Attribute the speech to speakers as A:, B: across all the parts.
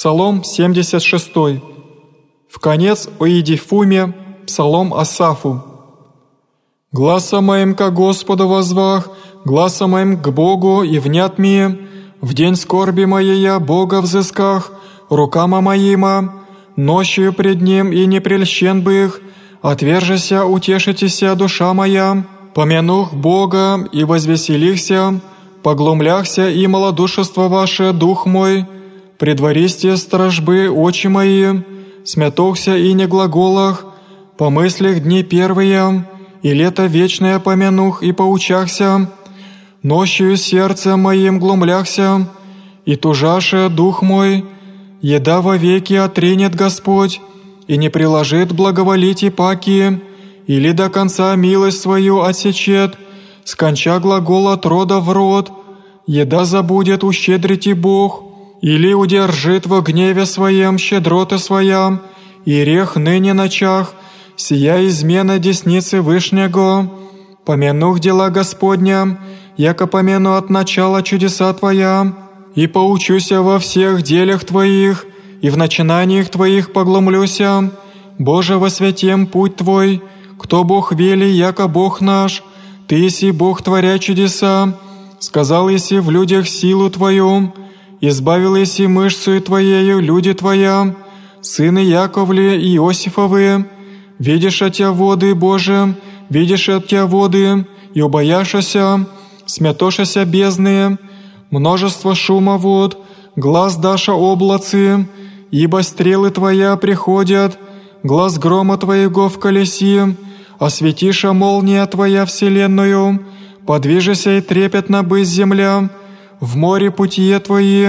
A: Псалом 76. В конец о Едифуме, Псалом Асафу. «Гласа моим ко Господу возвах, гласа моим к Богу и внят мне, в день скорби моей я Бога взысках, рукама моима, ночью пред Ним и не прельщен бы их, отвержися, утешитеся, душа моя, помянух Бога и возвеселихся, поглумляхся и малодушество ваше, дух мой, предвористе стражбы очи мои, смятохся и не глаголах, по мыслях дни первые, и лето вечное помянух и поучахся, ночью сердцем моим глумляхся, и тужаше дух мой, еда вовеки отринет Господь, и не приложит благоволить и паки, или до конца милость свою отсечет, сконча глагол от рода в род, еда забудет ущедрить и Бог, или удержит во гневе своем щедроты своя, и рех ныне ночах, сия измена десницы Вышнего, помянух дела Господня, яко помену от начала чудеса Твоя, и поучуся во всех делях Твоих, и в начинаниях Твоих погломлюся. Боже, во святем путь Твой, кто Бог вели, яко Бог наш, Ты еси Бог, творя чудеса, сказал еси в людях силу Твою, избавил еси мышцу Твоею люди Твоя, сыны Яковле и Иосифовы, видишь от Тебя воды, Боже, видишь от Тебя воды, и убояшася, смятошася бездны, множество шума вод, глаз даша облацы, ибо стрелы Твоя приходят, глаз грома Твоего в колеси, осветиша молния Твоя вселенную, подвижися и трепетно быть земля, в море путие Твои,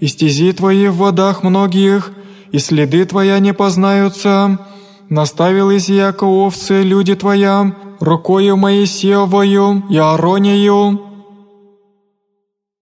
A: и стези Твои в водах многих, и следы Твоя не познаются. Наставил из яко овцы люди Твоя, рукою Моисеевою и Аронею,